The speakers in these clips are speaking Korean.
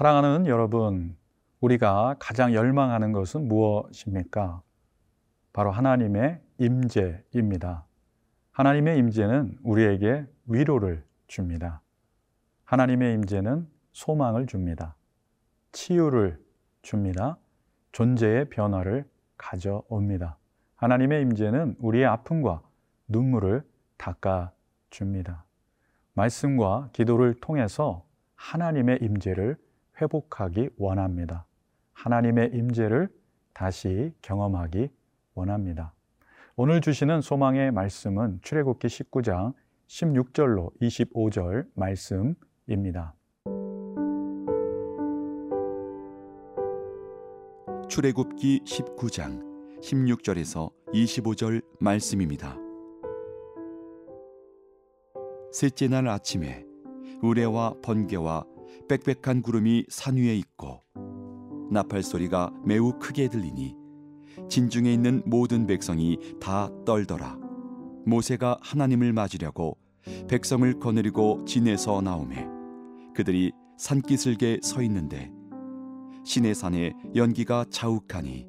사랑하는 여러분, 우리가 가장 열망하는 것은 무엇입니까? 바로 하나님의 임재입니다. 하나님의 임재는 우리에게 위로를 줍니다. 하나님의 임재는 소망을 줍니다. 치유를 줍니다. 존재의 변화를 가져옵니다. 하나님의 임재는 우리의 아픔과 눈물을 닦아 줍니다. 말씀과 기도를 통해서 하나님의 임재를 회복하기 원합니다. 하나님의 임재를 다시 경험하기 원합니다. 오늘 주시는 소망의 말씀은 출애굽기 19장 16절로 25절 말씀입니다. 출애굽기 19장 16절에서 25절 말씀입니다. 셋째 날 아침에 우레와 번개와 빽빽한 구름이 산 위에 있고 나팔 소리가 매우 크게 들리니 진중에 있는 모든 백성이 다 떨더라. 모세가 하나님을 맞으려고 백성을 거느리고 진에서 나오매 그들이 산기슭에 서 있는데 시내 산에 연기가 자욱하니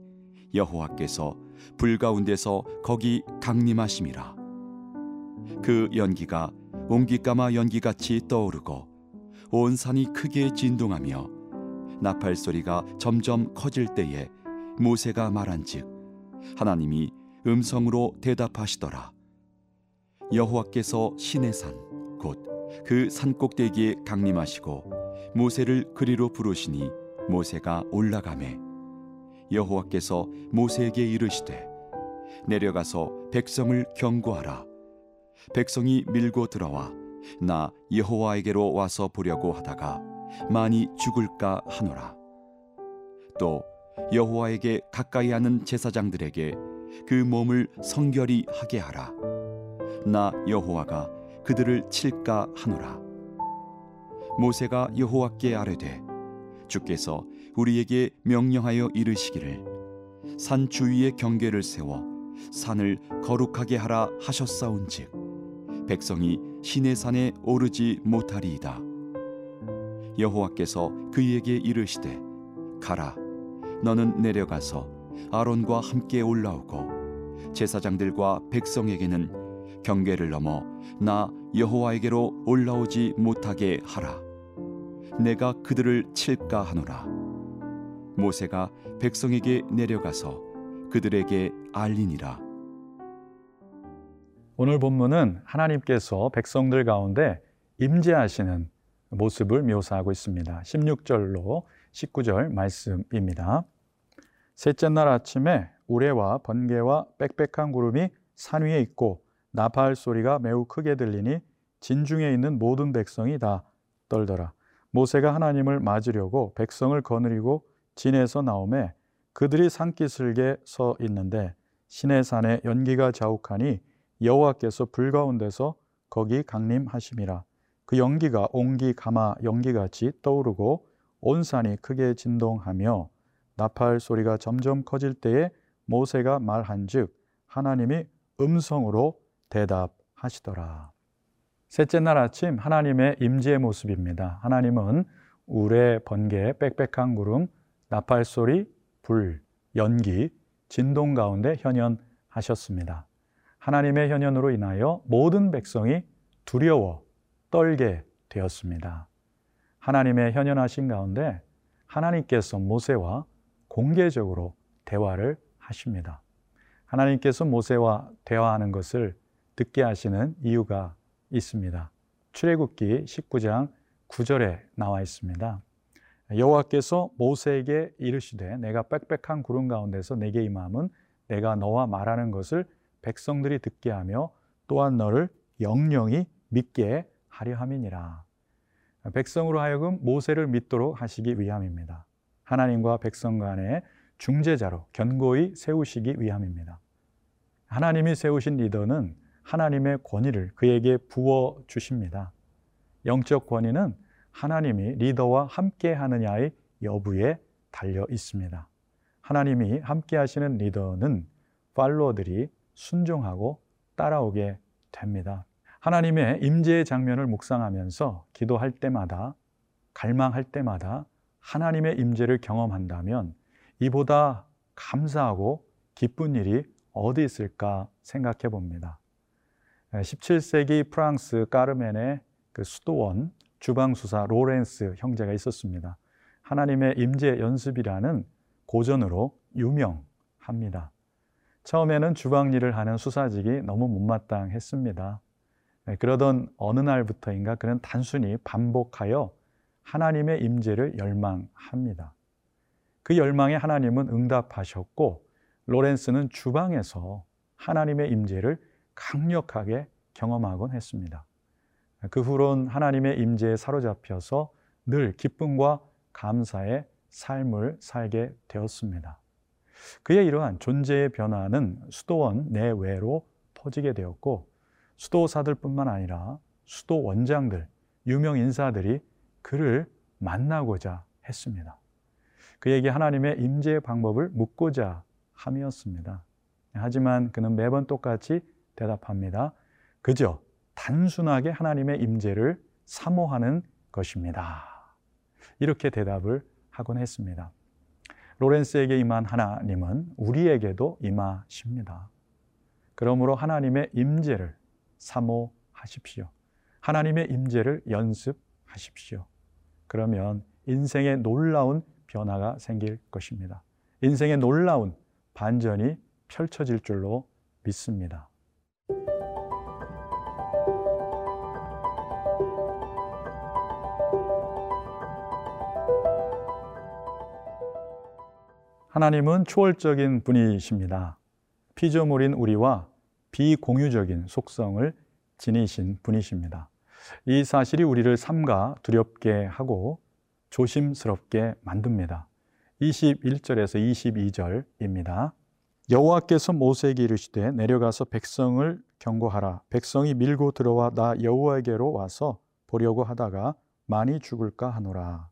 여호와께서 불 가운데서 거기 강림하심이라 그 연기가 옹기까마 연기같이 떠오르고 온 산이 크게 진동하며 나팔 소리가 점점 커질 때에 모세가 말한즉 하나님이 음성으로 대답하시더라. 여호와께서 시내 산곧 그 산꼭대기에 강림하시고 모세를 그리로 부르시니 모세가 올라가매 여호와께서 모세에게 이르시되 내려가서 백성을 경고하라. 백성이 밀고 들어와 나 여호와에게로 와서 보려고 하다가 많이 죽을까 하노라. 또 여호와에게 가까이 하는 제사장들에게 그 몸을 성결히 하게 하라. 나 여호와가 그들을 칠까 하노라. 모세가 여호와께 아뢰되 주께서 우리에게 명령하여 이르시기를 산 주위에 경계를 세워 산을 거룩하게 하라 하셨사온즉 백성이 시내 산에 오르지 못하리이다. 여호와께서 그에게 이르시되 가라 너는 내려가서 아론과 함께 올라오고 제사장들과 백성에게는 경계를 넘어 나 여호와에게로 올라오지 못하게 하라. 내가 그들을 칠까 하노라. 모세가 백성에게 내려가서 그들에게 알리니라 오늘 본문은 하나님께서 백성들 가운데 임재하시는 모습을 묘사하고 있습니다. 16절로 19절 말씀입니다. 셋째 날 아침에 우레와 번개와 빽빽한 구름이 산 위에 있고 나팔 소리가 매우 크게 들리니 진중에 있는 모든 백성이 다 떨더라. 모세가 하나님을 맞으려고 백성을 거느리고 진에서 나오매 그들이 산기슭에 서 있는데 시내 산에 연기가 자욱하니 여호와께서 불 가운데서 거기 강림하심이라 그 연기가 옹기 가마 연기같이 떠오르고 온 산이 크게 진동하며 나팔 소리가 점점 커질 때에 모세가 말한즉 하나님이 음성으로 대답하시더라. 셋째 날 아침 하나님의 임재의 모습입니다. 하나님은 우레, 번개, 빽빽한 구름, 나팔 소리, 불, 연기, 진동 가운데 현현하셨습니다. 하나님의 현현으로 인하여 모든 백성이 두려워 떨게 되었습니다. 하나님의 현현하신 가운데 하나님께서 모세와 공개적으로 대화를 하십니다. 하나님께서 모세와 대화하는 것을 듣게 하시는 이유가 있습니다. 출애굽기 19장 9절에 나와 있습니다. 여호와께서 모세에게 이르시되 내가 빽빽한 구름 가운데서 내게 임함은 내가 너와 말하는 것을 백성들이 듣게 하며 또한 너를 영영히 믿게 하려 함이니라. 백성으로 하여금 모세를 믿도록 하시기 위함입니다. 하나님과 백성 간의 중재자로 견고히 세우시기 위함입니다. 하나님이 세우신 리더는 하나님의 권위를 그에게 부어 주십니다. 영적 권위는 하나님이 리더와 함께 하느냐의 여부에 달려 있습니다. 하나님이 함께 하시는 리더는 팔로워들이 순종하고 따라오게 됩니다. 하나님의 임재의 장면을 묵상하면서 기도할 때마다 갈망할 때마다 하나님의 임재를 경험한다면 이보다 감사하고 기쁜 일이 어디 있을까 생각해 봅니다. 17세기 프랑스 까르멘의 그 수도원 주방수사 로렌스 형제가 있었습니다. 하나님의 임재 연습이라는 고전으로 유명합니다. 처음에는 주방 일을 하는 수사직이 너무 못마땅했습니다. 네, 그러던 어느 날부터인가 그는 단순히 반복하여 하나님의 임재를 열망합니다. 그 열망에 하나님은 응답하셨고 로렌스는 주방에서 하나님의 임재를 강력하게 경험하곤 했습니다. 그 후론 하나님의 임재에 사로잡혀서 늘 기쁨과 감사의 삶을 살게 되었습니다. 그의 이러한 존재의 변화는 수도원 내외로 퍼지게 되었고 수도사들뿐만 아니라 수도 원장들, 유명 인사들이 그를 만나고자 했습니다. 그에게 하나님의 임재의 방법을 묻고자 함이었습니다. 하지만 그는 매번 똑같이 대답합니다. 그저 단순하게 하나님의 임재를 사모하는 것입니다. 이렇게 대답을 하곤 했습니다. 로렌스에게 임한 하나님은 우리에게도 임하십니다. 그러므로 하나님의 임재를 사모하십시오. 하나님의 임재를 연습하십시오. 그러면 인생의 놀라운 변화가 생길 것입니다. 인생의 놀라운 반전이 펼쳐질 줄로 믿습니다. 하나님은 초월적인 분이십니다. 피조물인 우리와 비공유적인 속성을 지니신 분이십니다. 이 사실이 우리를 삼가 두렵게 하고 조심스럽게 만듭니다. 21절에서 22절입니다. 여호와께서 모세에게 이르시되 내려가서 백성을 경고하라. 백성이 밀고 들어와 나 여호와에게로 와서 보려고 하다가 많이 죽을까 하노라.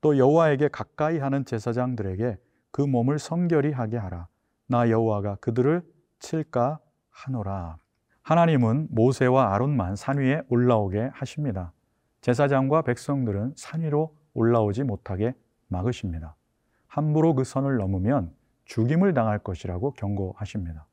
또 여호와에게 가까이 하는 제사장들에게 그 몸을 성결히 하게 하라. 나 여호와가 그들을 칠까 하노라. 하나님은 모세와 아론만 산 위에 올라오게 하십니다. 제사장과 백성들은 산 위로 올라오지 못하게 막으십니다. 함부로 그 선을 넘으면 죽임을 당할 것이라고 경고하십니다.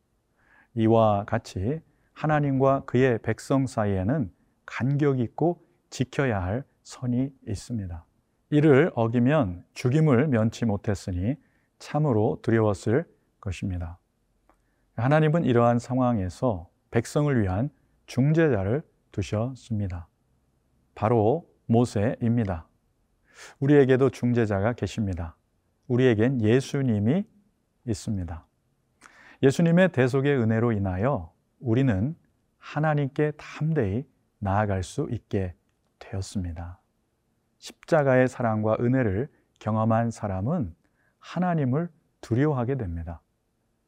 이와 같이 하나님과 그의 백성 사이에는 간격 있고 지켜야 할 선이 있습니다. 이를 어기면 죽임을 면치 못했으니 참으로 두려웠을 것입니다. 하나님은 이러한 상황에서 백성을 위한 중재자를 두셨습니다. 바로 모세입니다. 우리에게도 중재자가 계십니다. 우리에겐 예수님이 있습니다. 예수님의 대속의 은혜로 인하여 우리는 하나님께 담대히 나아갈 수 있게 되었습니다. 십자가의 사랑과 은혜를 경험한 사람은 하나님을 두려워하게 됩니다.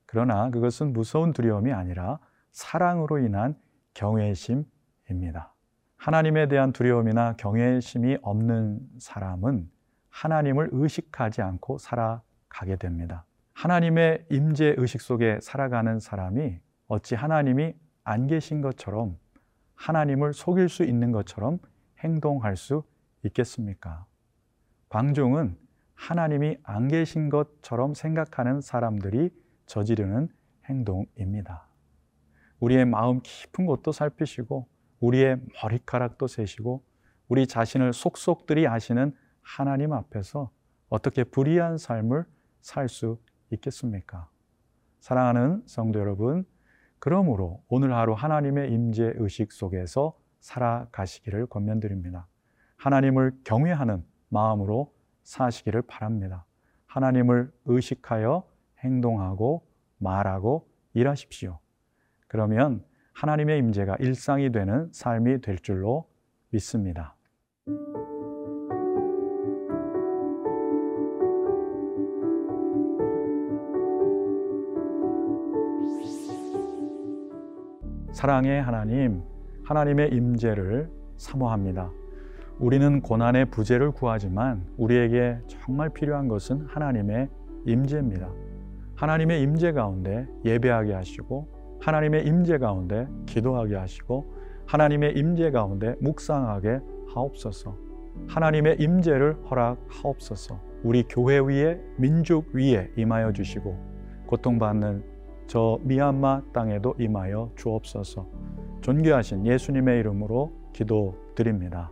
그러나 그것은 무서운 두려움이 아니라 사랑으로 인한 경외심입니다. 하나님에 대한 두려움이나 경외심이 없는 사람은 하나님을 의식하지 않고 살아가게 됩니다. 하나님의 임재 의식 속에 살아가는 사람이 어찌 하나님이 안 계신 것처럼 하나님을 속일 수 있는 것처럼 행동할 수 있겠습니까? 광종은 하나님이 안 계신 것처럼 생각하는 사람들이 저지르는 행동입니다. 우리의 마음 깊은 곳도 살피시고 우리의 머리카락도 세시고 우리 자신을 속속들이 아시는 하나님 앞에서 어떻게 불의한 삶을 살 수 있겠습니까? 사랑하는 성도 여러분, 그러므로 오늘 하루 하나님의 임재 의식 속에서 살아가시기를 권면드립니다. 하나님을 경외하는 마음으로 사시기를 바랍니다. 하나님을 의식하여 행동하고 말하고 일하십시오. 그러면 하나님의 임재가 일상이 되는 삶이 될 줄로 믿습니다. 사랑의 하나님, 하나님의 임재를 사모합니다. 우리는 고난의 부재를 구하지만 우리에게 정말 필요한 것은 하나님의 임재입니다. 하나님의 임재 가운데 예배하게 하시고 하나님의 임재 가운데 기도하게 하시고 하나님의 임재 가운데 묵상하게 하옵소서. 하나님의 임재를 허락하옵소서. 우리 교회 위에 민족 위에 임하여 주시고 고통받는 저 미얀마 땅에도 임하여 주옵소서. 존귀하신 예수님의 이름으로 기도드립니다.